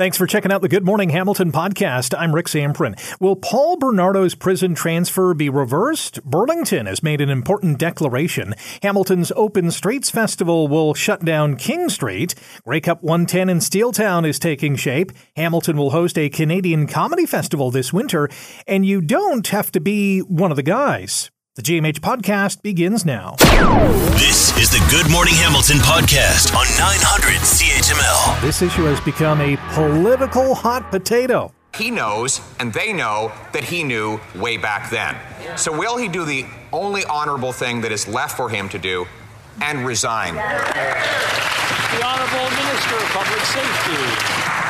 Thanks for checking out the Good Morning Hamilton podcast. I'm Rick Zamperin. Will Paul Bernardo's prison transfer be reversed? Burlington has made an important declaration. Hamilton's Open Streets Festival will shut down King Street. Grey Cup 110 in Steeltown is taking shape. Hamilton will host a Canadian comedy festival this winter, and you don't have to be one of the guys. The GMH podcast begins now. This is the Good Morning Hamilton podcast on 900 CHML. This issue has become a political hot potato. He knows, and they know, that he knew way back then. So, will he do the only honorable thing that is left for him to do and resign? The Honorable Minister of Public Safety.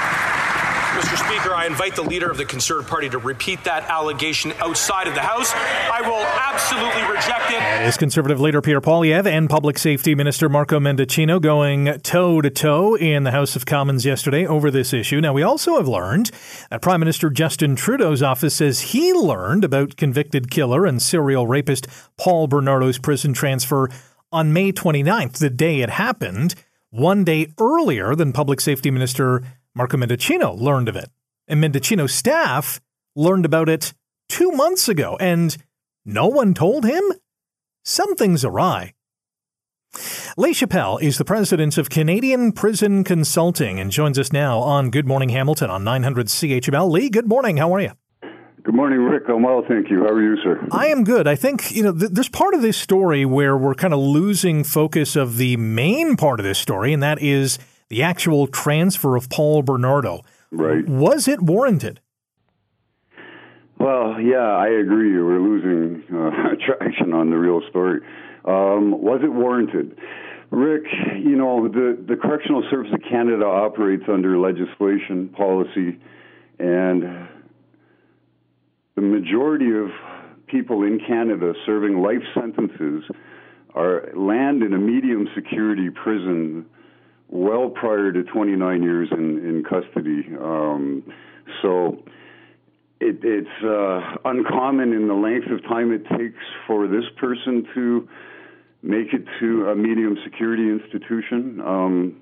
Mr. Speaker, I invite the leader of the Conservative Party to repeat that allegation outside of the House. I will absolutely reject it. Is Conservative leader Pierre Poilievre and Public Safety Minister Marco Mendicino going toe to toe in the House of Commons yesterday over this issue. Now, we also have learned that Prime Minister Justin Trudeau's office says he learned about convicted killer and serial rapist Paul Bernardo's prison transfer on May 29th, the day it happened, one day earlier than Public Safety Minister Marco Mendicino learned of it. And Mendicino's staff learned about it two months ago, and no one told him? Something's awry. Lee Chappelle is the president of Canadian Prison Consulting and joins us now on Good Morning Hamilton on 900 CHML. Lee, good morning. How are you? Good morning, Rick. I'm well, thank you. How are you, sir? I am good. I think, you know, th- there's part of this story where we're kind of losing focus of the main part of this story, and that is the actual transfer of Paul Bernardo. Right. Was it warranted? Well, yeah, I agree. We're losing uh, traction on the real story. Um, was it warranted? Rick, you know, the, the Correctional Service of Canada operates under legislation, policy, and the majority of people in Canada serving life sentences are land in a medium security prison well prior to 29 years in, in custody. Um, so it, it's uh, uncommon in the length of time it takes for this person to make it to a medium security institution. Um,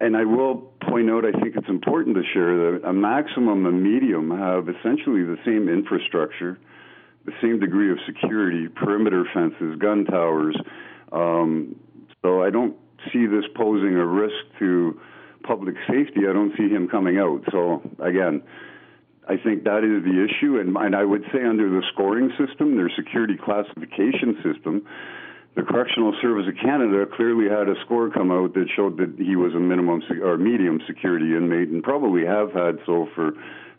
and I will point out, I think it's important to share that a maximum and medium have essentially the same infrastructure, the same degree of security, perimeter fences, gun towers. Um, so I don't see this posing a risk to public safety. I don't see him coming out. So again, I think that is the issue, and, and I would say under the scoring system, their security classification system, the Correctional Service of Canada clearly had a score come out that showed that he was a minimum or medium security inmate, and probably have had so for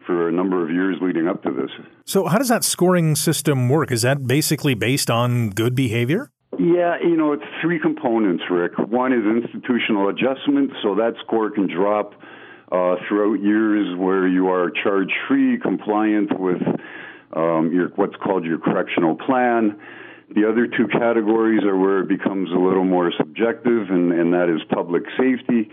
for a number of years leading up to this. So, how does that scoring system work? Is that basically based on good behavior? Yeah, you know, it's three components, Rick. One is institutional adjustment, so that score can drop uh, throughout years where you are charge free, compliant with um, your what's called your correctional plan. The other two categories are where it becomes a little more subjective, and, and that is public safety.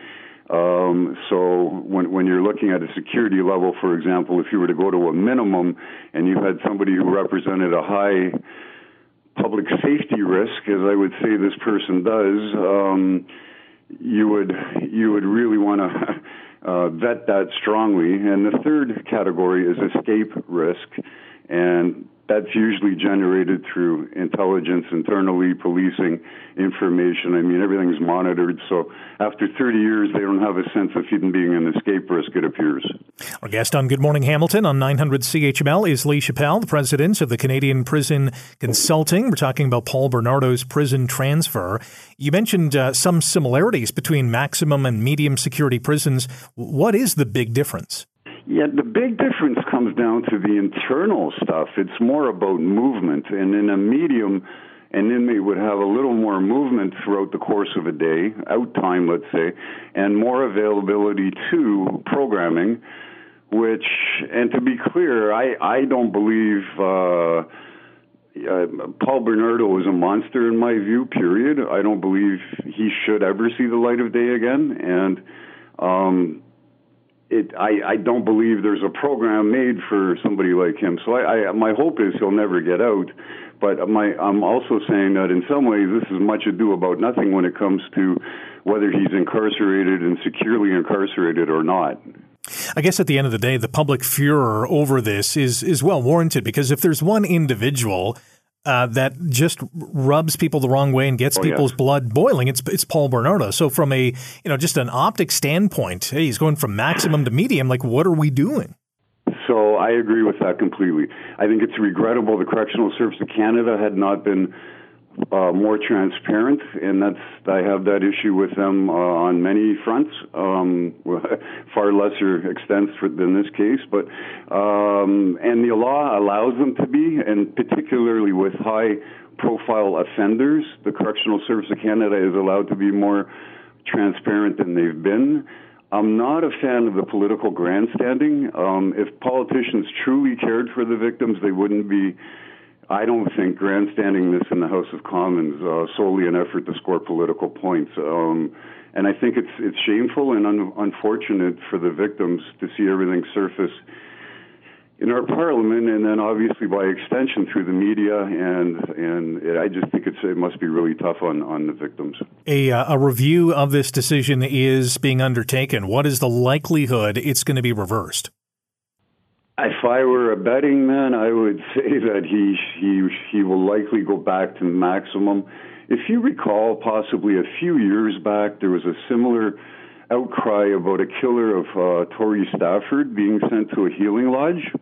Um, so when, when you're looking at a security level, for example, if you were to go to a minimum and you had somebody who represented a high public safety risk, as I would say this person does, um, you would you would really want to uh, vet that strongly. And the third category is escape risk, and that's usually generated through intelligence internally, policing information. I mean, everything's monitored. So after 30 years, they don't have a sense of even being an escape risk, it appears. Our guest on Good Morning Hamilton on 900 CHML is Lee Chappelle, the president of the Canadian Prison Consulting. We're talking about Paul Bernardo's prison transfer. You mentioned uh, some similarities between maximum and medium security prisons. What is the big difference? Yeah, the big difference comes down to the internal stuff. It's more about movement. And in a medium, an inmate would have a little more movement throughout the course of a day, out time, let's say, and more availability to programming, which, and to be clear, I, I don't believe. Uh, uh, Paul Bernardo is a monster in my view. Period. I don't believe he should ever see the light of day again, and um, it, I, I don't believe there's a program made for somebody like him. So I, I, my hope is he'll never get out. But my, I'm also saying that in some ways this is much ado about nothing when it comes to whether he's incarcerated and securely incarcerated or not. I guess at the end of the day, the public furor over this is is well warranted because if there's one individual uh, that just rubs people the wrong way and gets oh, people's blood boiling. It's it's Paul Bernardo. So from a you know just an optic standpoint, hey, he's going from maximum to medium. Like, what are we doing? So I agree with that completely. I think it's regrettable the Correctional Service of Canada had not been uh, more transparent, and that's I have that issue with them uh, on many fronts, um, far lesser extent for, than this case. But um, and the law allows them to be, and particularly with high profile offenders, the Correctional Service of Canada is allowed to be more transparent than they've been. I'm not a fan of the political grandstanding. Um, if politicians truly cared for the victims, they wouldn't be I don't think grandstanding this in the House of Commons uh, solely an effort to score political points. Um, and I think it's it's shameful and un- unfortunate for the victims to see everything surface in our parliament, and then obviously by extension through the media. And and it, I just think it must be really tough on on the victims. A uh, a review of this decision is being undertaken. What is the likelihood it's going to be reversed? If I were a betting man, I would say that he he he will likely go back to maximum. If you recall, possibly a few years back, there was a similar outcry about a killer of uh, Tori Stafford being sent to a healing lodge.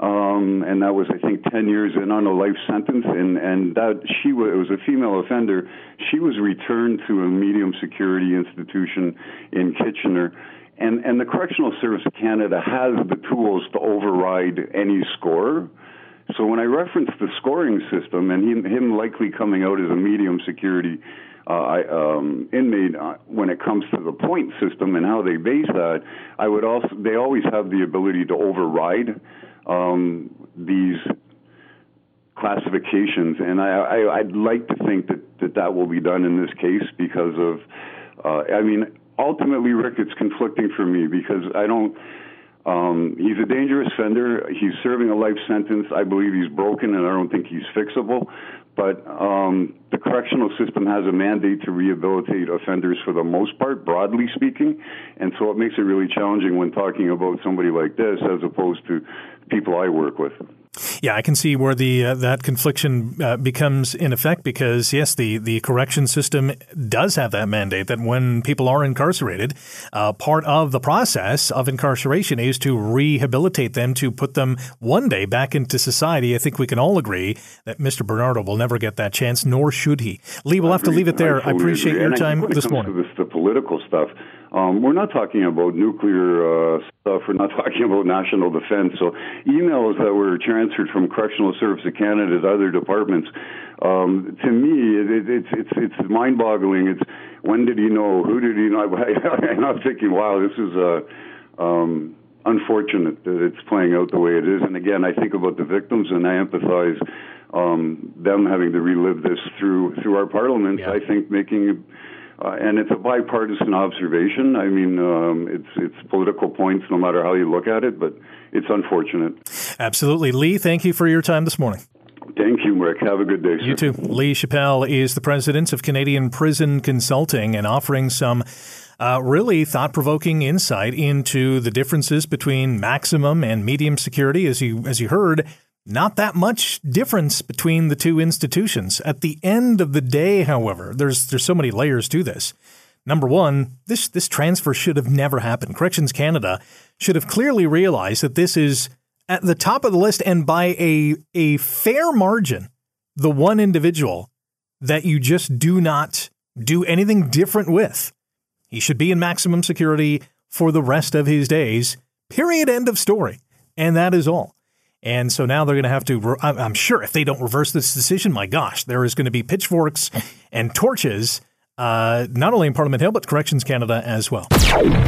Um, and that was, I think, 10 years in on a life sentence. And, and that she was, it was a female offender. She was returned to a medium security institution in Kitchener and, and the Correctional Service of Canada has the tools to override any score. So when I referenced the scoring system and him, him likely coming out as a medium security uh, um, inmate uh, when it comes to the point system and how they base that, I would also they always have the ability to override um, these classifications, and I, I, would like to think that, that that will be done in this case because of, uh, I mean, ultimately, Rick, it's conflicting for me because I don't. Um, he's a dangerous offender. He's serving a life sentence. I believe he's broken, and I don't think he's fixable. But um, the correctional system has a mandate to rehabilitate offenders for the most part, broadly speaking. And so it makes it really challenging when talking about somebody like this as opposed to people I work with. Yeah, I can see where the uh, that confliction uh, becomes in effect because yes, the the correction system does have that mandate that when people are incarcerated, uh, part of the process of incarceration is to rehabilitate them to put them one day back into society. I think we can all agree that Mr. Bernardo will never get that chance, nor should he. Lee, we'll have to leave it there. I, appreciate your time this morning. Political stuff. Um, we're not talking about nuclear uh, stuff. We're not talking about national defense. So emails that were transferred from Correctional Service of Canada to other departments, um, to me, it, it, it's it's it's mind-boggling. It's when did he know? Who did he know? and I'm thinking, wow, this is uh, um, unfortunate that it's playing out the way it is. And again, I think about the victims, and I empathize um, them having to relive this through through our parliament. Yeah. I think making uh, and it's a bipartisan observation. I mean, um, it's it's political points, no matter how you look at it, but it's unfortunate. Absolutely, Lee. Thank you for your time this morning. Thank you, Rick. Have a good day. Sir. You too. Lee Chappelle is the president of Canadian Prison Consulting and offering some. Uh, really thought provoking insight into the differences between maximum and medium security. As you, as you heard, not that much difference between the two institutions. At the end of the day, however, there's there's so many layers to this. Number one, this this transfer should have never happened. Corrections Canada should have clearly realized that this is at the top of the list and by a a fair margin, the one individual that you just do not do anything different with. He should be in maximum security for the rest of his days. Period. End of story. And that is all. And so now they're going to have to, I'm sure if they don't reverse this decision, my gosh, there is going to be pitchforks and torches, uh, not only in Parliament Hill, but Corrections Canada as well.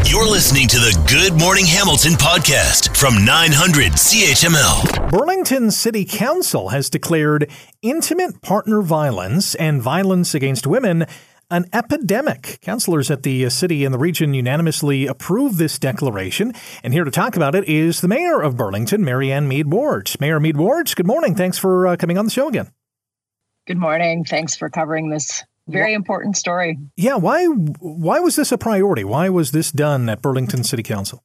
You're listening to the Good Morning Hamilton podcast from 900 CHML. Burlington City Council has declared intimate partner violence and violence against women an epidemic. Councillors at the city and the region unanimously approved this declaration. And here to talk about it is the mayor of Burlington, Marianne Mead Ward. Mayor Mead Ward, good morning. Thanks for uh, coming on the show again. Good morning. Thanks for covering this very important story. Yeah, why why was this a priority? Why was this done at Burlington City Council?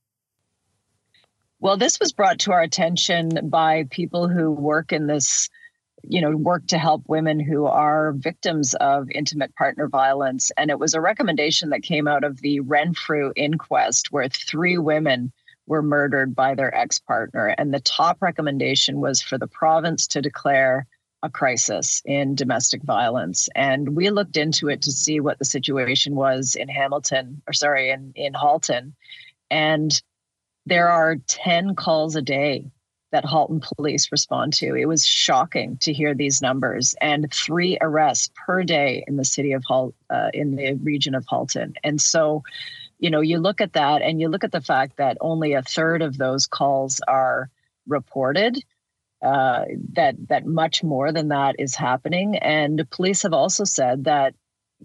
Well, this was brought to our attention by people who work in this, you know, work to help women who are victims of intimate partner violence. And it was a recommendation that came out of the Renfrew inquest, where three women were murdered by their ex partner. And the top recommendation was for the province to declare a crisis in domestic violence. And we looked into it to see what the situation was in Hamilton, or sorry, in, in Halton. And there are 10 calls a day that Halton police respond to. It was shocking to hear these numbers and three arrests per day in the city of Hal, uh, in the region of Halton. And so, you know, you look at that and you look at the fact that only a third of those calls are reported. Uh, that that much more than that is happening, and police have also said that,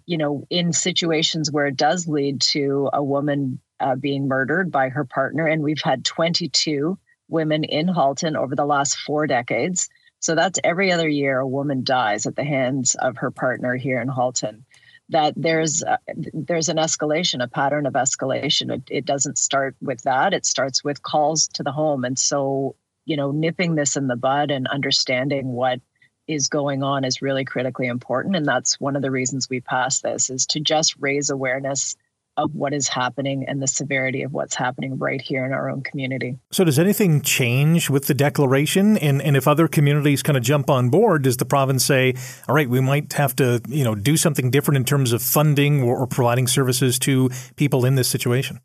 you know, in situations where it does lead to a woman uh, being murdered by her partner. And we've had 22 women in Halton over the last four decades. So that's every other year a woman dies at the hands of her partner here in Halton. That there's uh, there's an escalation, a pattern of escalation. It, it doesn't start with that. It starts with calls to the home, and so you know, nipping this in the bud and understanding what is going on is really critically important. And that's one of the reasons we passed this is to just raise awareness of what is happening and the severity of what's happening right here in our own community. So, does anything change with the declaration? And, and if other communities kind of jump on board, does the province say, all right, we might have to you know do something different in terms of funding or, or providing services to people in this situation?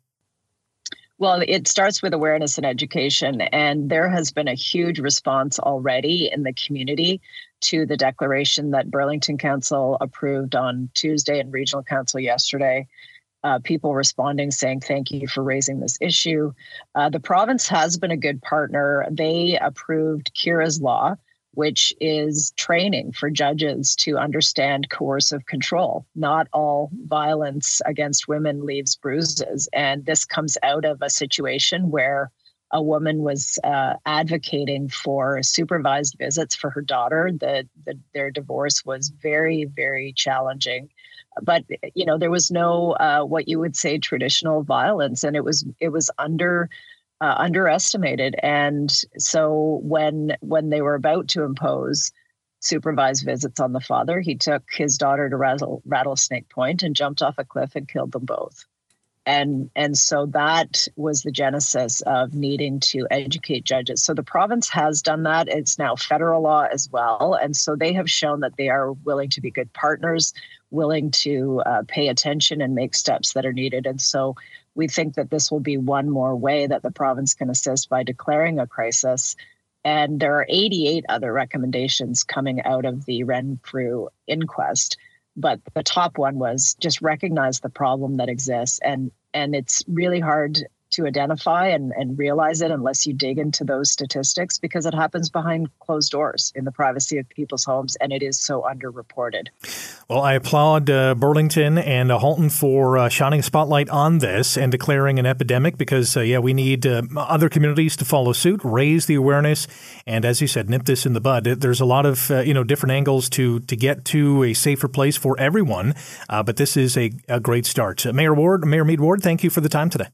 Well, it starts with awareness and education, and there has been a huge response already in the community to the declaration that Burlington Council approved on Tuesday and Regional Council yesterday uh, people responding saying thank you for raising this issue. Uh, the province has been a good partner. They approved Keira's Law, which is training for judges to understand coercive control. Not all violence against women leaves bruises. And this comes out of a situation where a woman was uh, advocating for supervised visits for her daughter. The, the, their divorce was very, very challenging but you know there was no uh, what you would say traditional violence and it was it was under uh, underestimated. And so when when they were about to impose supervised visits on the father he took his daughter to rattle, rattlesnake point and jumped off a cliff and killed them both and and so that was the genesis of needing to educate judges. So the province has done that. It's now federal law as well. And so they have shown that they are willing to be good partners willing to uh, pay attention and make steps that are needed. And so we think that this will be one more way that the province can assist by declaring a crisis. And there are 88 other recommendations coming out of the renfrew inquest but the top one was just recognize the problem that exists. And and it's really hard to identify and, and realize it unless you dig into those statistics because it happens behind closed doors in the privacy of people's homes and it is so underreported. Well, I applaud uh, Burlington and uh, Halton for uh, shining a spotlight on this and declaring an epidemic because, uh, yeah, we need uh, other communities to follow suit, raise the awareness, and as you said, nip this in the bud. There's a lot of, uh, you know, different angles to, to get to a safer place for everyone, but this is a, a great start. Mayor Ward, Mayor Mead Ward, thank you for the time today.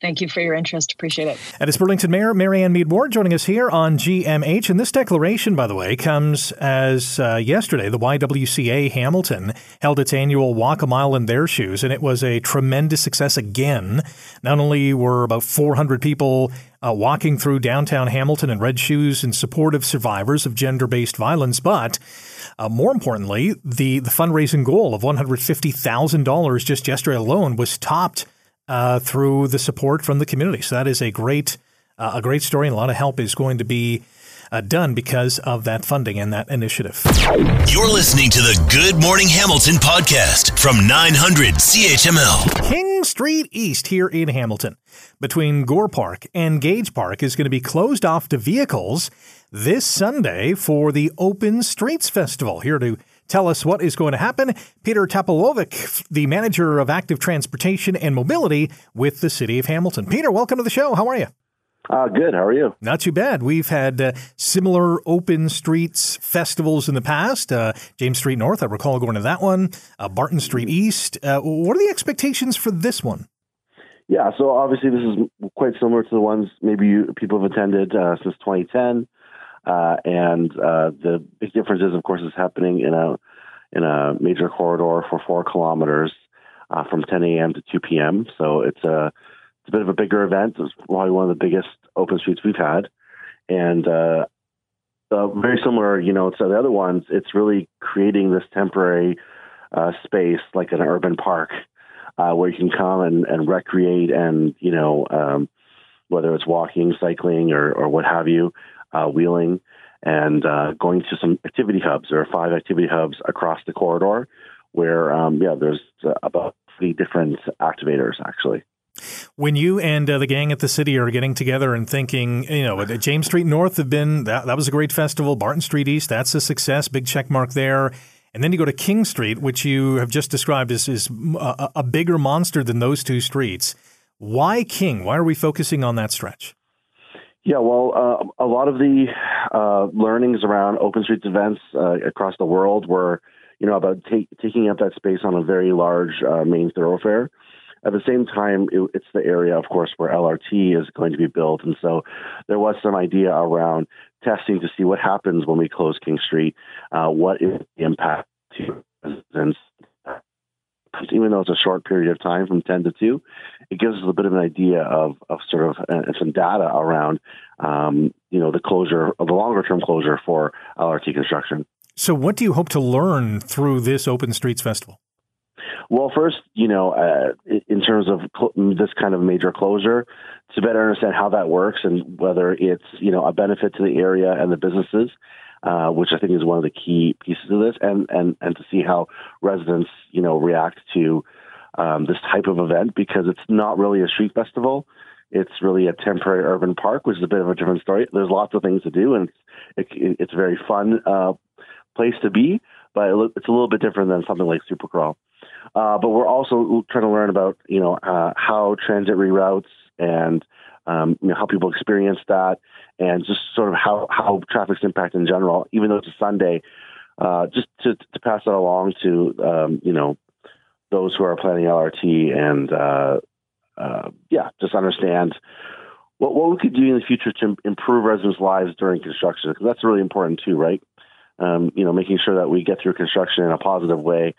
Thank you for your interest. Appreciate it. And it's Burlington Mayor Marianne Mead Ward joining us here on GMH. And this declaration, by the way, comes as uh, yesterday the YWCA Hamilton held its annual Walk a Mile in Their Shoes, and it was a tremendous success again. Not only were about 400 people uh, walking through downtown Hamilton in red shoes in support of survivors of gender based violence, but uh, more importantly, the, the fundraising goal of $150,000 just yesterday alone was topped uh, through the support from the community. So that is a great uh, a great story, and a lot of help is going to be uh, done because of that funding and that initiative. You're listening to the Good Morning Hamilton podcast from 900 CHML. King Street East here in Hamilton, between Gore Park and Gage Park, is going to be closed off to vehicles this Sunday for the Open Streets Festival. Here to tell us what is going to happen. Peter Topalovic, the manager of active transportation and mobility with the city of Hamilton. Peter, welcome to the show. How are you? Uh, good. How are you? Not too bad. We've had uh, similar open streets festivals in the past. Uh, James Street North, I recall going to that one. Uh, Barton Street East. Uh, what are the expectations for this one? Yeah, so obviously this is quite similar to the ones maybe you, people have attended uh, since 2010, uh, and uh, the big difference is, of course, it's happening in a in a major corridor for four kilometers uh, from 10 a.m. to 2 p.m. So it's a it's a bit of a bigger event. It's probably one of the biggest open streets we've had, and uh, uh, very similar, you know, to the other ones. It's really creating this temporary uh, space, like an urban park, where you can come and, and recreate, and you know, um, whether it's walking, cycling, or or what have you, uh, wheeling, and uh, going to some activity hubs. There are five activity hubs across the corridor, where um, yeah, there's about three different activators actually. When you and uh, the gang at the city are getting together and thinking, you know, James Street North have been that, that was a great festival. Barton Street East, that's a success, big check mark there. And then you go to King Street, which you have just described as is a, a bigger monster than those two streets. Why King? Why are we focusing on that stretch? Yeah, well, uh, a lot of the uh, learnings around open streets events uh, across the world were, you know, about take, taking up that space on a very large uh, main thoroughfare. At the same time, it, it's the area, of course, where LRT is going to be built. And so there was some idea around testing to see what happens when we close King Street, uh, what is the impact to residents. Even though it's a short period of time from 10 to 2, it gives us a bit of an idea of, of sort of uh, some data around, um, you know, the closure, of the longer term closure for LRT construction. So, what do you hope to learn through this Open Streets Festival? Well, first, you know, uh, in terms of cl- this kind of major closure, to better understand how that works and whether it's, you know, a benefit to the area and the businesses, uh, which I think is one of the key pieces of this, and and and to see how residents, you know, react to um, this type of event because it's not really a street festival. It's really a temporary urban park, which is a bit of a different story. There's lots of things to do, and it's it, it's a very fun uh, place to be, but it's a little bit different than something like Supercrawl. Uh, but we're also trying to learn about you know uh, how transit reroutes and um, you know, how people experience that, and just sort of how how traffic's impact in general. Even though it's a Sunday, uh, just to to pass that along to um, you know those who are planning LRT and uh, uh, yeah, just understand what what we could do in the future to improve residents' lives during construction because that's really important too, right? Um, you know, making sure that we get through construction in a positive way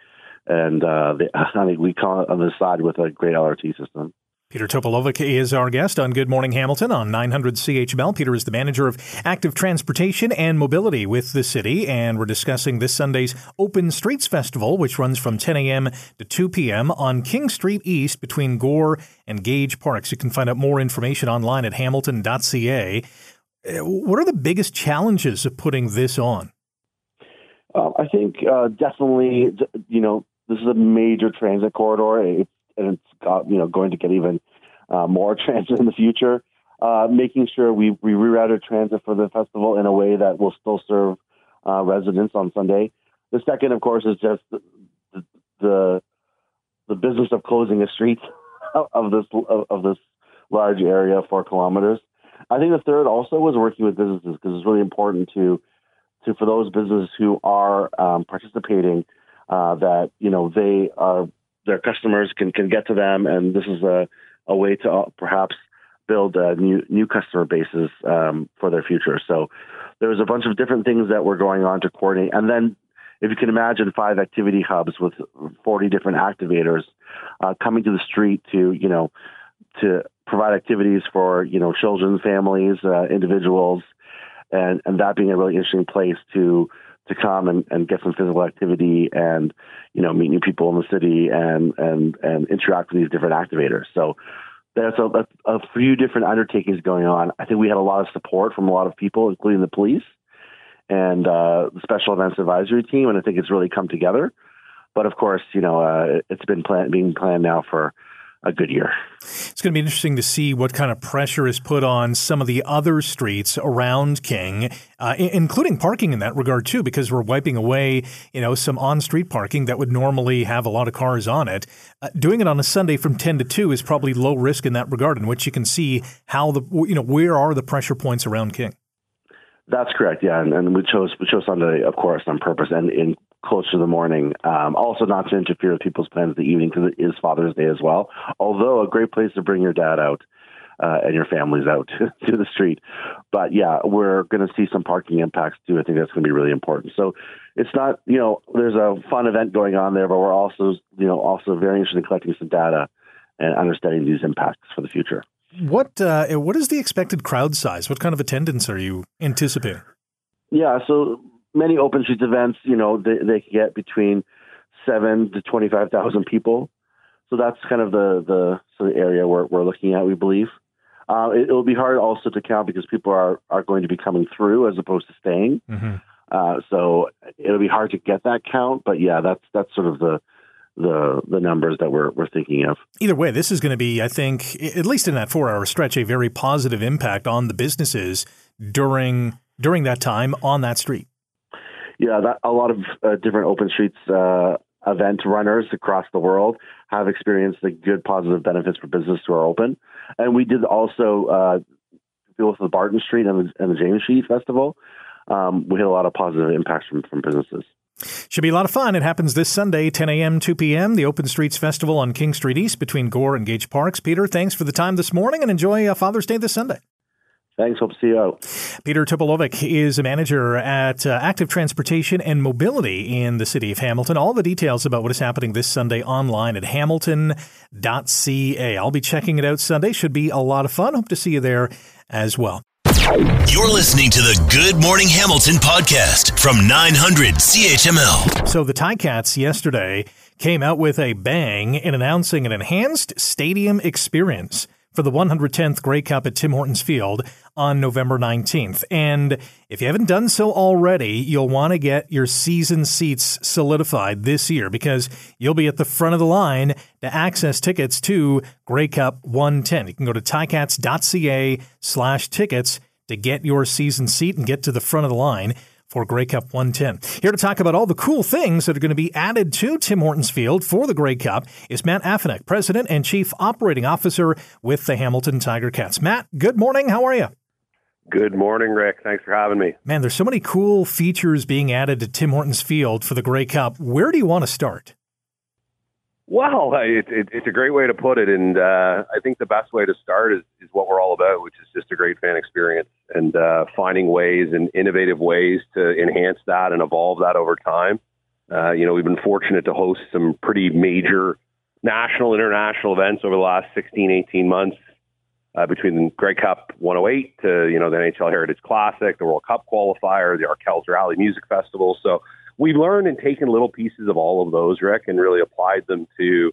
and uh, I think we come on the side with a great LRT system. Peter Topalovic is our guest on Good Morning Hamilton on 900 CHML. Peter is the manager of active transportation and mobility with the city, and we're discussing this Sunday's Open Streets Festival, which runs from 10 a.m. to 2 p.m. on King Street East between Gore and Gage Parks. You can find out more information online at hamilton.ca. Uh, what are the biggest challenges of putting this on? Uh, I think uh, definitely, you know, this is a major transit corridor, it's, and it's got, you know going to get even uh, more transit in the future. Uh, making sure we, we rerouted transit for the festival in a way that will still serve uh, residents on Sunday. The second, of course, is just the the, the business of closing a street of this of, of this large area, four kilometers. I think the third also was working with businesses because it's really important to to for those businesses who are um, participating uh, that you know they are their customers can can get to them, and this is a a way to uh, perhaps build uh, new new customer bases um, for their future. So there was a bunch of different things that were going on to coordinate, and then if you can imagine five activity hubs with 40 different activators uh, coming to the street to you know to provide activities for you know children, families, uh, individuals, and and that being a really interesting place to to come and, and get some physical activity and you know meet new people in the city and and and interact with these different activators. So there's a, a, few different undertakings going on. I think we had a lot of support from a lot of people, including the police and uh, the special events advisory team, and I think it's really come together. But of course, you know, uh, it's been plan- being planned now for a good year. It's going to be interesting to see what kind of pressure is put on some of the other streets around King, uh, including parking in that regard too, because we're wiping away, you know, some on-street parking that would normally have a lot of cars on it. Uh, doing it on a Sunday from 10 to 2 is probably low risk in that regard, in which you can see how the, you know, where are the pressure points around King. That's correct. Yeah, and, and we chose we chose Sunday, of course, on purpose, and in closer to the morning. Um, also, not to interfere with people's plans the evening because it is Father's Day as well. Although a great place to bring your dad out uh, and your families out to the street. But yeah, we're going to see some parking impacts too. I think that's going to be really important. So it's not, you know, there's a fun event going on there, but we're also, you know, also very interested in collecting some data and understanding these impacts for the future. What uh, what is the expected crowd size? What kind of attendance are you anticipating? Yeah, so many open streets events, you know, they, they can get between seven to twenty five thousand people. So that's kind of the the sort of area we're we're looking at, we believe. Uh, it, will be hard also to count because people are are going to be coming through as opposed to staying. Mm-hmm. Uh, so it'll be hard to get that count. But yeah, that's that's sort of the the the numbers that we're we're thinking of. Either way, this is going to be, I think, at least in that four hour stretch, a very positive impact on the businesses during during that time on that street. Yeah, that, a lot of uh, different open streets uh, event runners across the world have experienced the good positive benefits for business who are open, and we did also uh, deal with the Barton Street and the, and the James Street Festival. Um, we had a lot of positive impacts from from businesses. Should be a lot of fun. It happens this Sunday, 10 a.m., 2 p.m., the Open Streets Festival on King Street East between Gore and Gage Parks. Peter, thanks for the time this morning and enjoy uh, Father's Day this Sunday. Thanks. Hope to see you out. Peter Topalovic is a manager at uh, Active Transportation and Mobility in the city of Hamilton. All the details about what is happening this Sunday online at hamilton.ca. I'll be checking it out Sunday. Should be a lot of fun. Hope to see you there as well. You're listening to the Good Morning Hamilton podcast from 900 CHML. So the Ticats yesterday came out with a bang in announcing an enhanced stadium experience for the 110th Grey Cup at Tim Hortons Field on November 19th. And if you haven't done so already, you'll want to get your season seats solidified this year because you'll be at the front of the line to access tickets to Grey Cup 110. You can go to ticats.ca slash tickets to get your season seat and get to the front of the line for Grey Cup 110. Here to talk about all the cool things that are going to be added to Tim Hortons Field for the Grey Cup is Matt Afinec, President and Chief Operating Officer with the Hamilton Tiger Cats. Matt, good morning. How are you? Good morning, Rick. Thanks for having me. Man, there's so many cool features being added to Tim Hortons Field for the Grey Cup. Where do you want to start? Well, it, it, it's a great way to put it, and uh, I think the best way to start is, is what we're all about, which is just a great fan experience and uh, finding ways and innovative ways to enhance that and evolve that over time. Uh, you know, we've been fortunate to host some pretty major national, international events over the last 16, 18 months. Uh, between the Grey Cup 108 to you know the NHL Heritage Classic, the World Cup qualifier, the Arkells Rally Music Festival. So we learned and taken little pieces of all of those, Rick, and really applied them to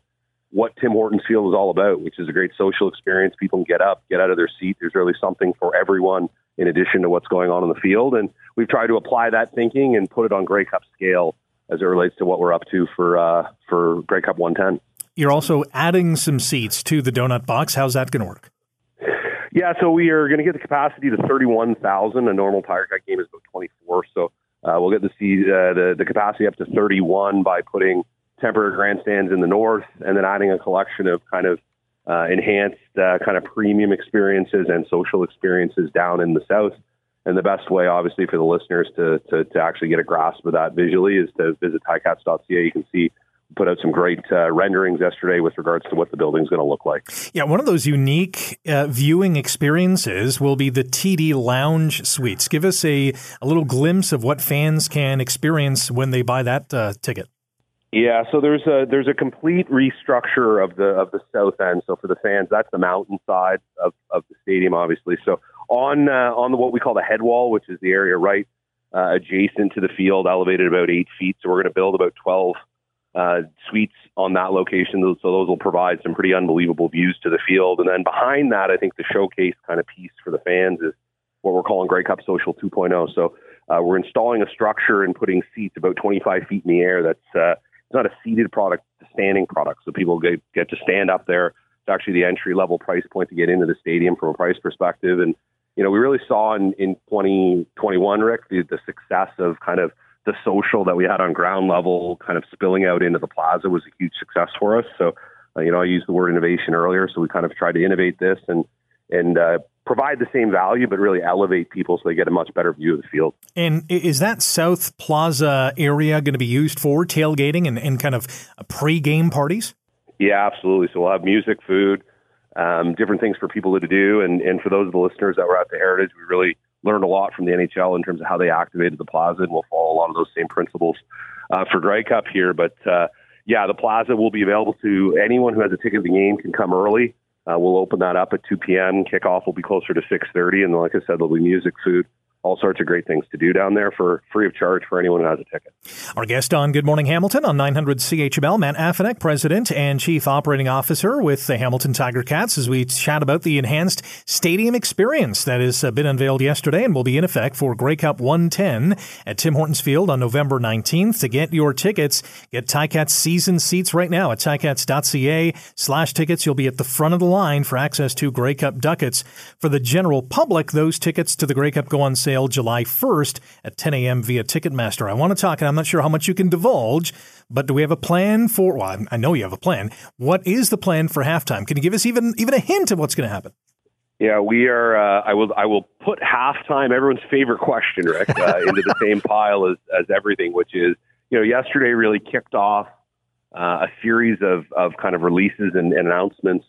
what Tim Hortons Field is all about, which is a great social experience. People can get up, get out of their seat. There's really something for everyone in addition to what's going on in the field. And we've tried to apply that thinking and put it on Grey Cup scale as it relates to what we're up to for uh, for Grey Cup 110. You're also adding some seats to the donut box. How's that going to work? Yeah, so we are going to get the capacity to 31,000. A normal Tiger Cat game is about 24. So uh, we'll get the, uh, the the capacity up to 31 by putting temporary grandstands in the north, and then adding a collection of kind of uh, enhanced uh, kind of premium experiences and social experiences down in the south. And the best way, obviously, for the listeners to, to, to actually get a grasp of that visually is to visit ticats.ca. You can see put out some great uh, renderings yesterday with regards to what the building's going to look like. Yeah, one of those unique uh, viewing experiences will be the TD Lounge suites. Give us a, a little glimpse of what fans can experience when they buy that uh, ticket. Yeah, so there's a there's a complete restructure of the of the south end. So for the fans, that's the mountain side of, of the stadium, obviously. So on uh, on the, what we call the head wall, which is the area right uh, adjacent to the field, elevated about eight feet. So we're going to build about twelve uh, suites on that location. So those will provide some pretty unbelievable views to the field. And then behind that, I think the showcase kind of piece for the fans is what we're calling Grey Cup Social 2.0. So uh, we're installing a structure and putting seats about 25 feet in the air. That's uh, it's not a seated product, it's a standing product. So people get get to stand up there. It's actually the entry level price point to get into the stadium from a price perspective. And you know, we really saw in, in 2021, Rick, the, the success of kind of the social that we had on ground level kind of spilling out into the plaza was a huge success for us. So, uh, you know, I used the word innovation earlier. So we kind of tried to innovate this and, and uh, provide the same value, but really elevate people so they get a much better view of the field. And is that South Plaza area going to be used for tailgating and, and kind of pre-game parties? Yeah, absolutely. So we'll have music, food, um, different things for people to do. And, and for those of the listeners that were at the Heritage, we really learned a lot from the NHL in terms of how they activated the plaza, and we'll follow a lot of those same principles uh, for Grey Cup here. But uh, yeah, the plaza will be available to anyone who has a ticket to the game can come early. Uh, we'll open that up at 2 p.m. Kickoff will be closer to 6:30, and like I said, there'll be music, food, all sorts of great things to do down there for free of charge for anyone who has a ticket. Our guest on Good Morning Hamilton on 900 CHML, Matt Afinec, President and Chief Operating Officer with the Hamilton Tiger Cats, as we chat about the enhanced stadium experience that has uh, been unveiled yesterday and will be in effect for Grey Cup 110 at Tim Hortons Field on November 19th. To get your tickets, get Ticats season seats right now at ticats.ca slash tickets. You'll be at the front of the line for access to Grey Cup ducats. For the general public, those tickets to the Grey Cup go on sale sale July 1st at 10 a.m. via Ticketmaster. I want to talk, and I'm not sure how much you can divulge, but do we have a plan for? Well, I know you have a plan. What is the plan for halftime? Can you give us even even a hint of what's going to happen? Yeah, we are. Uh, I will. I will put halftime, everyone's favorite question, Rick, uh, into the same pile as as everything, which is you know yesterday really kicked off uh, a series of of kind of releases and, and announcements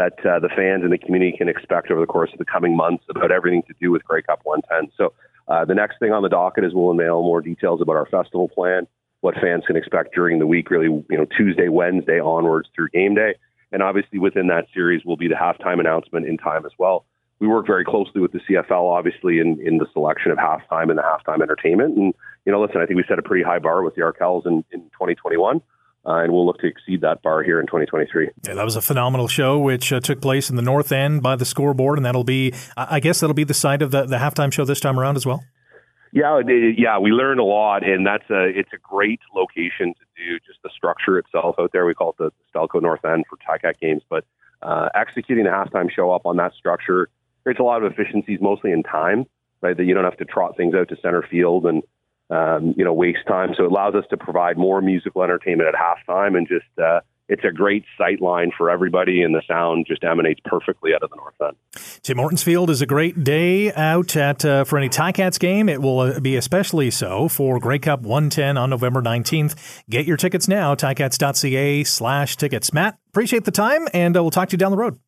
that uh, the fans and the community can expect over the course of the coming months about everything to do with Grey Cup 110. So uh, the next thing on the docket is we'll unveil more details about our festival plan, what fans can expect during the week, really, you know, Tuesday, Wednesday onwards through game day. And obviously within that series will be the halftime announcement in time as well. We work very closely with the CFL, obviously, in, in the selection of halftime and the halftime entertainment. And, you know, listen, I think we set a pretty high bar with the Arkells in, in 2021 uh, and we'll look to exceed that bar here in 2023. Yeah, that was a phenomenal show, which uh, took place in the North End by the scoreboard, and that'll be, I guess, that'll be the site of the, the halftime show this time around as well. Yeah, yeah, we learned a lot, and that's a it's a great location to do just the structure itself out there. We call it the Stelco North End for Ticat games, but uh, executing the halftime show up on that structure creates a lot of efficiencies, mostly in time, right? That you don't have to trot things out to center field and um, you know, waste time. So it allows us to provide more musical entertainment at halftime and just, uh, it's a great sight line for everybody, and the sound just emanates perfectly out of the north end. Tim Hortons Field is a great day out at uh, for any Ticats game. It will uh, be especially so for Grey Cup 110 on November 19th. Get your tickets now, ticats.ca slash tickets. Matt, appreciate the time, and uh, we'll talk to you down the road.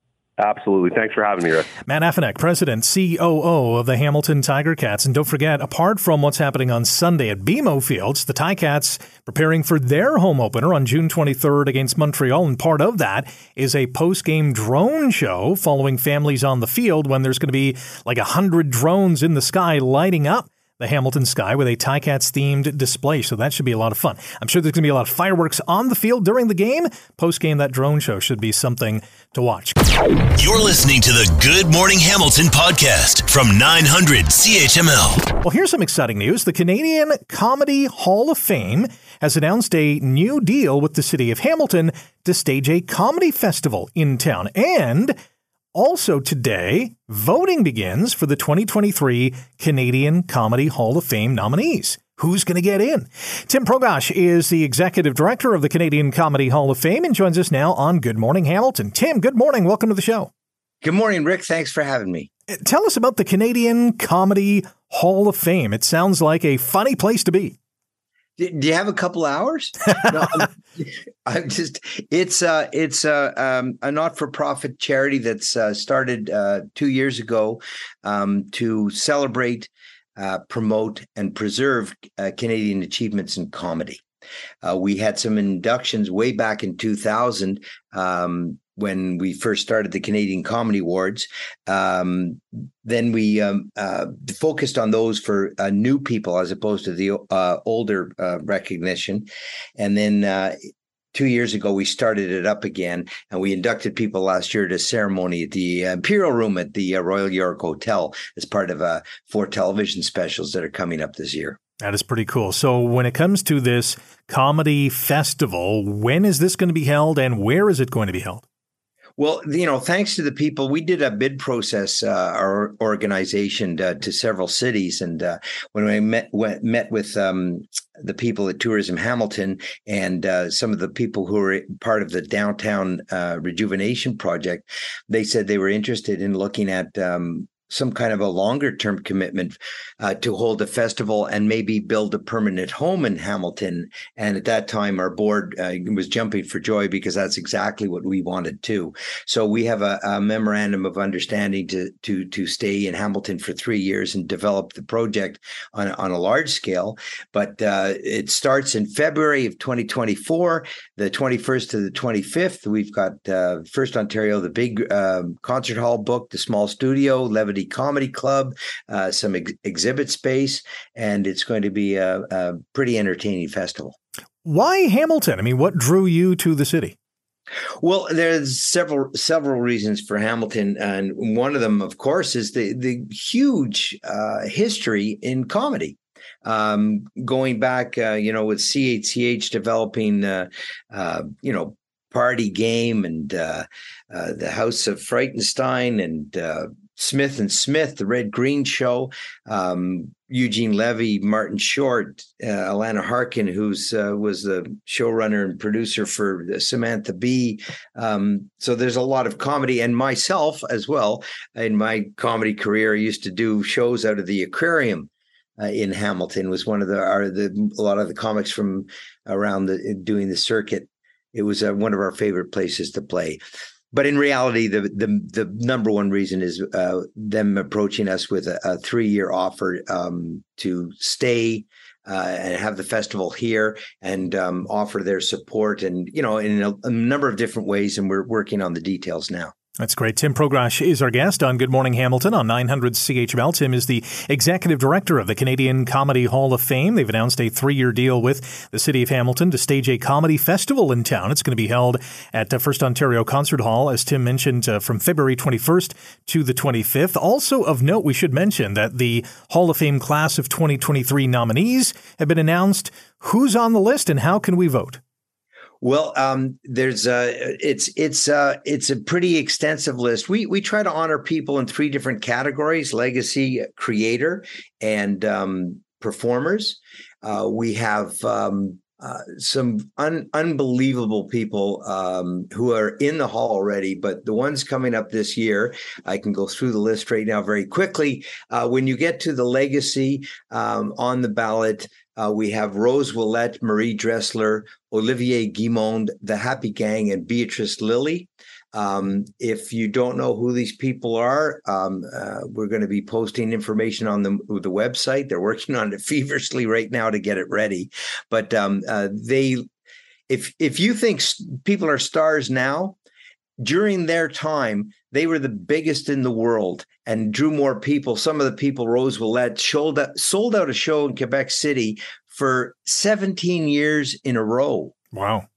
Absolutely. Thanks for having me, Rick. Matt Afinec, President, COO of the Hamilton Tiger Cats. And don't forget, apart from what's happening on Sunday at BMO Fields, the Ticats preparing for their home opener on June 23rd against Montreal. And part of that is a post-game drone show following families on the field when there's going to be like 100 drones in the sky lighting up the Hamilton sky with a Ticats themed display. So that should be a lot of fun. I'm sure there's going to be a lot of fireworks on the field during the game. Post game, that drone show should be something to watch. You're listening to the Good Morning Hamilton podcast from 900 CHML. Well, here's some exciting news. The Canadian Comedy Hall of Fame has announced a new deal with the city of Hamilton to stage a comedy festival in town. And also today, voting begins for the 2023 Canadian Comedy Hall of Fame nominees. Who's going to get in? Tim Progosh is the executive director of the Canadian Comedy Hall of Fame and joins us now on Good Morning Hamilton. Tim, good morning. Welcome to the show. Good morning, Rick. Thanks for having me. Tell us about the Canadian Comedy Hall of Fame. It sounds like a funny place to be. Do you have a couple hours? no, I'm, I'm, just it's uh it's uh, um, a not-for-profit charity that's uh, started uh, two years ago um, to celebrate, uh, promote, and preserve uh, Canadian achievements in comedy. Uh, we had some inductions way back in 2000 um, when we first started the Canadian Comedy Awards. Um, then we um, uh, focused on those for uh, new people as opposed to the uh, older uh, recognition. And then uh, two years ago, we started it up again and we inducted people last year to ceremony at the Imperial Room at the Royal York Hotel as part of uh, four television specials that are coming up this year. That is pretty cool. So, when it comes to this comedy festival, when is this going to be held and where is it going to be held? Well, you know, thanks to the people, we did a bid process, uh, our organization, uh, to several cities, and uh, when I met went, met with um, the people at Tourism Hamilton and uh, some of the people who were part of the downtown uh, rejuvenation project, they said they were interested in looking at um, some kind of a longer term commitment uh, to hold a festival and maybe build a permanent home in Hamilton. And at that time, our board uh, was jumping for joy because that's exactly what we wanted too. So we have a, a, memorandum of understanding to to to stay in Hamilton for three years and develop the project on on a large scale. But uh, it starts in February of 2024, the 21st to the 25th. We've got uh, First Ontario, the big um, concert hall booked, the small studio, Levity Comedy Club, uh, some ex- exhibit space, and it's going to be a, a pretty entertaining festival. Why Hamilton? I mean, what drew you to the city? Well, there's several several reasons for Hamilton, and one of them, of course, is the the huge uh, history in comedy. Um, going back, uh, you know, with CHCH developing, uh, uh, you know, Party Game and uh, uh, the House of Frightenstein and Smith and Smith, the Red Green Show, um, Eugene Levy, Martin Short, uh, Allana Harkin, who's uh, was the showrunner and producer for Samantha Bee. Um, so there's a lot of comedy, and myself as well. In my comedy career, I used to do shows out of the aquarium. Uh, in Hamilton was one of the, our, the a lot of the comics from around the doing the circuit. It was uh, one of our favorite places to play but in reality, the the the number one reason is uh, them approaching us with a, a three year offer um, to stay uh, and have the festival here and um, offer their support and you know in a, a number of different ways. And we're working on the details now. That's great. Tim Progosh is our guest on Good Morning Hamilton on 900 CHML. Tim is the executive director of the Canadian Comedy Hall of Fame. They've announced a three year deal with the city of Hamilton to stage a comedy festival in town. It's going to be held at First Ontario Concert Hall, as Tim mentioned, uh, from February 21st to the 25th. Also of note, we should mention that the Hall of Fame class of 2023 nominees have been announced. Who's on the list and how can we vote? Well, um, there's a it's it's uh, it's a pretty extensive list. We we try to honor people in three different categories: legacy, creator, and um, performers. Uh, we have um, uh, some un- unbelievable people um, who are in the hall already, but the ones coming up this year, I can go through the list right now very quickly. Uh, when you get to the legacy um, on the ballot, uh, we have Rose Ouellette, Marie Dressler, Olivier Guimond, The Happy Gang, and Beatrice Lillie. Um, if you don't know who these people are, um, uh, we're going to be posting information on the, the website. They're working on it feverishly right now to get it ready. But um, uh, they, if if you think people are stars now, during their time, they were the biggest in the world and drew more people. Some of the people, Rose Ouellette, sold out, sold out a show in Quebec City for 17 years in a row. Wow.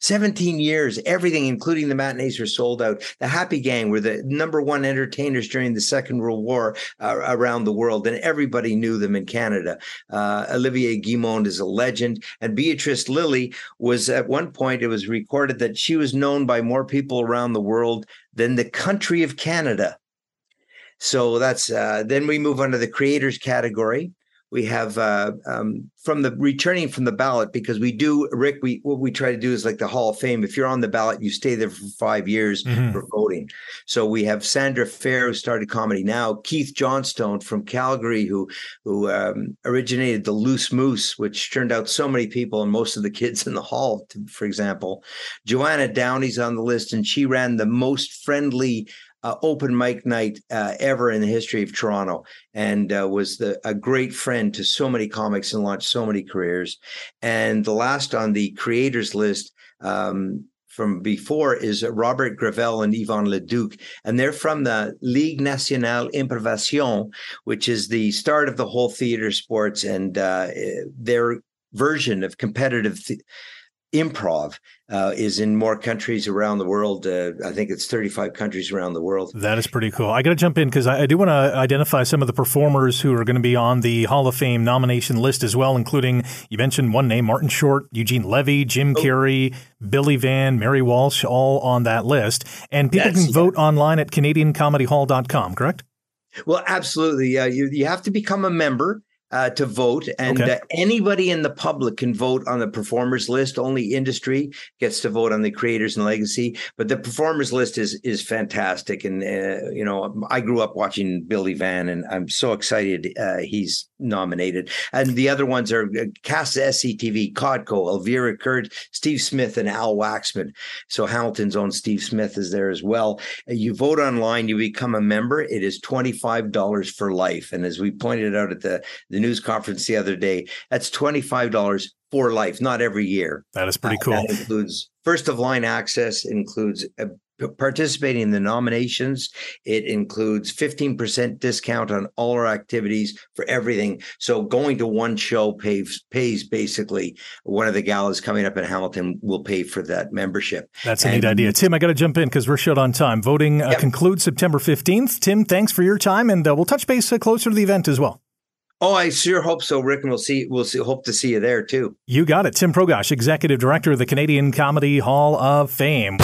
17 years, everything, including the matinees, were sold out. The Happy Gang were the number one entertainers during the Second World War uh, around the world, and everybody knew them in Canada. Uh, Olivier Guimond is a legend, and Beatrice Lillie was at one point, it was recorded that she was known by more people around the world than the country of Canada. So that's uh, then we move on to the creators category we have uh, um, from the returning from the ballot because we do rick we what we try to do is like the hall of fame. If you're on the ballot you stay there for five years mm-hmm. for voting. So we have sandra faire who started comedy now keith johnstone from calgary who who um, originated the loose moose which turned out so many people and most of the kids in the hall to, for example. Joanna downey's on the list and she ran the most friendly uh, open mic night uh, ever in the history of Toronto, and uh, was the, a great friend to so many comics and launched so many careers. And the last on the creators list um, from before is Robert Gravel and Yvon Leduc, and they're from the Ligue Nationale Improvisation, which is the start of the whole theater sports, and uh, their version of competitive. Th- improv uh, is in more countries around the world. Uh, I think it's 35 countries around the world. That is pretty cool. I got to jump in because I, I, do want to identify some of the performers who are going to be on the Hall of Fame nomination list as well, including you mentioned one name, Martin Short, Eugene Levy, Jim oh. Carrey, Billy Van, Mary Walsh, all on that list. And people That's, can vote yeah. online at CanadianComedyHall.com, correct? Well, absolutely. Uh, you, you have to become a member uh, to vote, and okay. uh, anybody in the public can vote on the performers list. Only industry gets to vote on the creators and legacy. But the performers list is is fantastic, and uh, you know I grew up watching Billy Van, and I'm so excited uh, he's nominated. And the other ones are uh, Cast SCTV, Codco, Elvira Kurt, Steve Smith, and Al Waxman. So Hamilton's own Steve Smith is there as well. Uh, you vote online, you become a member. It is twenty five dollars for life, and as we pointed out at the the news conference the other day. That's $25 for life, not every year. That is pretty cool. Uh, that includes first of line access, includes participating in the nominations. It includes 15% discount on all our activities for everything. So going to one show pays pays basically one of the galas coming up in Hamilton will pay for that membership. That's a and, neat idea. Tim, I got to jump in because we're short on time. Voting uh, yep. concludes September 15th. Tim, thanks for your time and uh, we'll touch base uh, closer to the event as well. Oh, I sure hope so, Rick, and we'll see. We'll see, hope to see you there too. You got it, Tim Progosh, Executive Director of the Canadian Comedy Hall of Fame.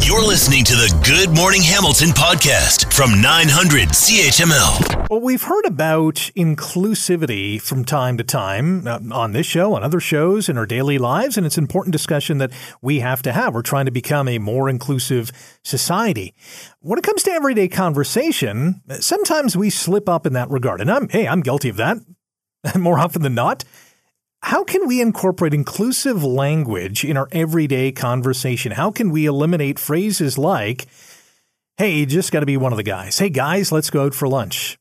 You're listening to the Good Morning Hamilton podcast from 900 CHML. Well, we've heard about inclusivity from time to time uh, on this show, on other shows, in our daily lives, and it's an important discussion that we have to have. We're trying to become a more inclusive society. When it comes to everyday conversation, sometimes we slip up in that regard. And I'm, hey, I'm guilty of that more often than not. How can we incorporate inclusive language in our everyday conversation? How can we eliminate phrases like, hey, you just got to be one of the guys. Hey, guys, let's go out for lunch.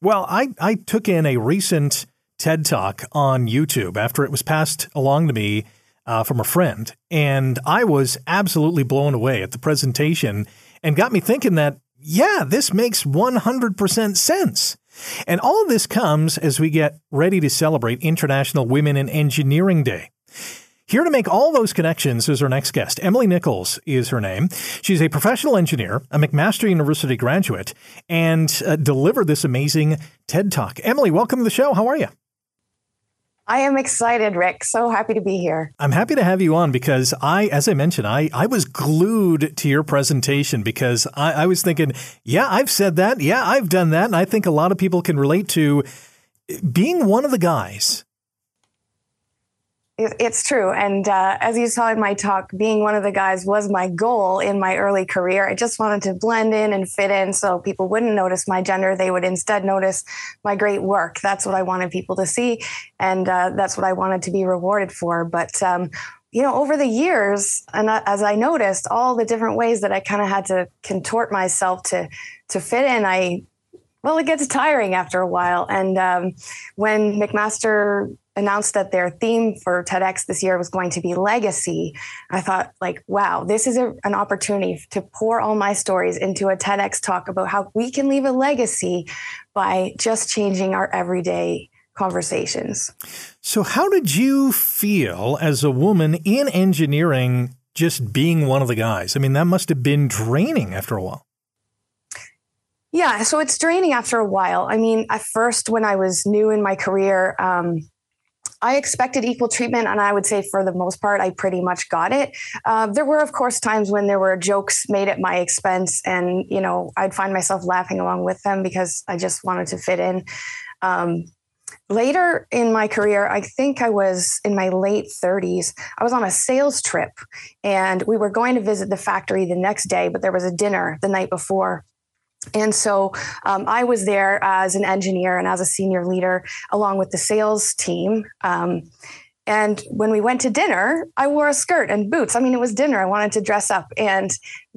Well, I, I took in a recent TED Talk on YouTube after it was passed along to me uh, from a friend, and I was absolutely blown away at the presentation and got me thinking that, yeah, this makes 100% sense. And all of this comes as we get ready to celebrate International Women in Engineering Day. Here to make all those connections is our next guest. Emily Nichols is her name. She's a professional engineer, a McMaster University graduate, and uh, delivered this amazing TED Talk. Emily, welcome to the show. How are you? I am excited, Rick. So happy to be here. I'm happy to have you on because I, as I mentioned, I, I was glued to your presentation because I, I was thinking, yeah, I've said that. Yeah, I've done that. And I think a lot of people can relate to being one of the guys it's true. And uh, as you saw in my talk, being one of the guys was my goal in my early career. I just wanted to blend in and fit in so people wouldn't notice my gender. They would instead notice my great work. That's what I wanted people to see. And uh, that's what I wanted to be rewarded for. But, um, you know, over the years, and as I noticed all the different ways that I kind of had to contort myself to to fit in, I well, it gets tiring after a while. And um, when McMaster announced that their theme for TEDx this year was going to be legacy, I thought, like, wow, this is a, an opportunity to pour all my stories into a TEDx talk about how we can leave a legacy by just changing our everyday conversations. So, how did you feel as a woman in engineering just being one of the guys? I mean, that must have been draining after a while. Yeah, so it's draining after a while. I mean, at first, when I was new in my career, um, I expected equal treatment, and I would say for the most part, I pretty much got it. Uh, there were, of course, times when there were jokes made at my expense, and you know, I'd find myself laughing along with them because I just wanted to fit in. Um, later in my career, I think I was in my late 30s. I was on a sales trip, and we were going to visit the factory the next day, but there was a dinner the night before. And so um, I was there as an engineer and as a senior leader, along with the sales team. Um, and when we went to dinner, I wore a skirt and boots. I mean, it was dinner. I wanted to dress up. And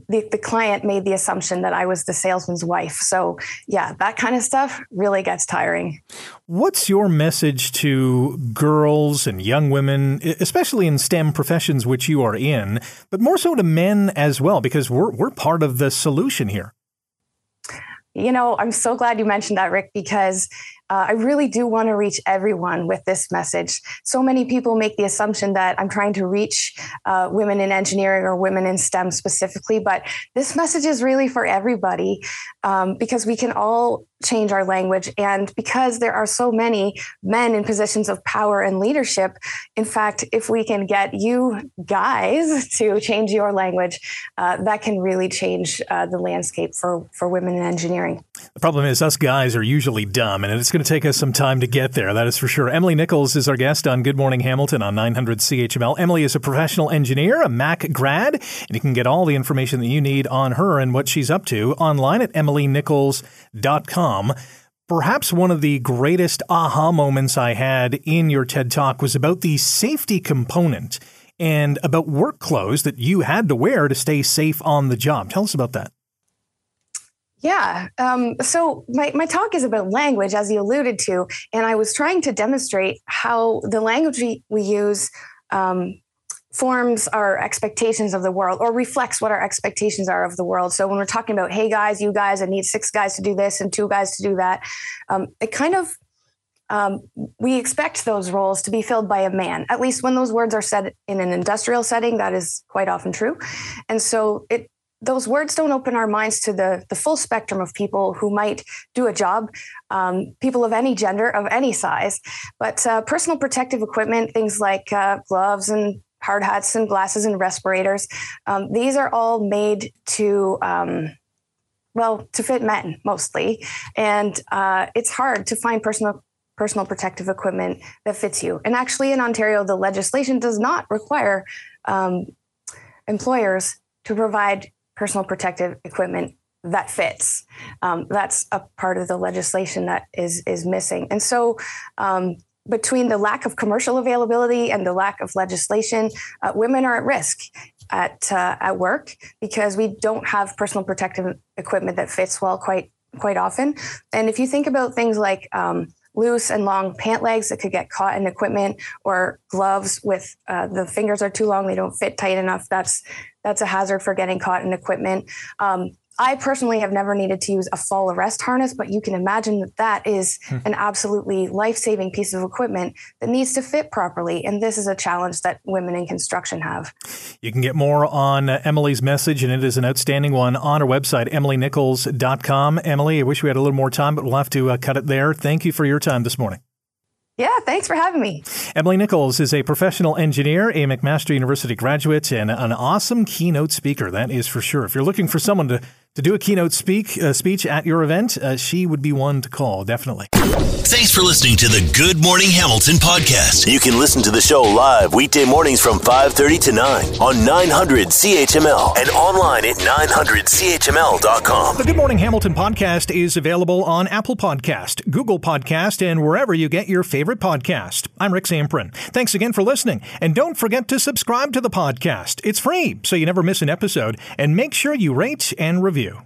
the, the client made the assumption that I was the salesman's wife. So, yeah, that kind of stuff really gets tiring. What's your message to girls and young women, especially in STEM professions, which you are in, but more so to men as well? Because we're, we're part of the solution here. You know, I'm so glad you mentioned that, Rick, because uh, I really do want to reach everyone with this message. So many people make the assumption that I'm trying to reach uh, women in engineering or women in STEM specifically, but this message is really for everybody um, because we can all change our language. And because there are so many men in positions of power and leadership, in fact, if we can get you guys to change your language, uh, that can really change uh, the landscape for, for women in engineering. The problem is, us guys are usually dumb, and it's going to take us some time to get there. That is for sure. Emily Nichols is our guest on Good Morning Hamilton on 900 CHML. Emily is a professional engineer, a Mac grad, and you can get all the information that you need on her and what she's up to online at emilynichols.com. Perhaps one of the greatest aha moments I had in your TED Talk was about the safety component and about work clothes that you had to wear to stay safe on the job. Tell us about that. Yeah. Um, so my, my talk is about language, as you alluded to, and I was trying to demonstrate how the language we, use um, forms our expectations of the world or reflects what our expectations are of the world. So when we're talking about, hey guys, you guys, I need six guys to do this and two guys to do that, um, it kind of um, we expect those roles to be filled by a man. At least when those words are said in an industrial setting, that is quite often true. And so it those words don't open our minds to the, the full spectrum of people who might do a job, um, people of any gender, of any size. But uh, personal protective equipment, things like uh, gloves and hard hats and glasses and respirators, um, these are all made to. Um, well, to fit men mostly, and uh, it's hard to find personal personal protective equipment that fits you. And actually, in Ontario, the legislation does not require um, employers to provide personal protective equipment that fits. Um, that's a part of the legislation that is is missing. And so, um, between the lack of commercial availability and the lack of legislation, uh, women are at risk at uh, at work because we don't have personal protective equipment that fits well quite quite often. And if you think about things like um, loose and long pant legs that could get caught in equipment or gloves with uh, the fingers are too long they don't fit tight enough that's that's a hazard for getting caught in equipment um, I personally have never needed to use a fall arrest harness, but you can imagine that that is hmm. an absolutely life saving piece of equipment that needs to fit properly. And this is a challenge that women in construction have. You can get more on Emily's message, and it is an outstanding one on our website, emilynichols.com. Emily, I wish we had a little more time, but we'll have to uh, cut it there. Thank you for your time this morning. Yeah, thanks for having me. Emily Nichols is a professional engineer, a McMaster University graduate, and an awesome keynote speaker. That is for sure. If you're looking for someone to to do a keynote speak uh, speech at your event, uh, she would be one to call, definitely. Thanks for listening to the Good Morning Hamilton podcast. You can listen to the show live weekday mornings from 5:30 to 9 on 900 CHML and online at 900CHML.com. The Good Morning Hamilton podcast is available on Apple Podcast, Google Podcast, and wherever you get your favorite podcast. I'm Rick Zamperin. Thanks again for listening, and don't forget to subscribe to the podcast. It's free, so you never miss an episode, and make sure you rate and review you.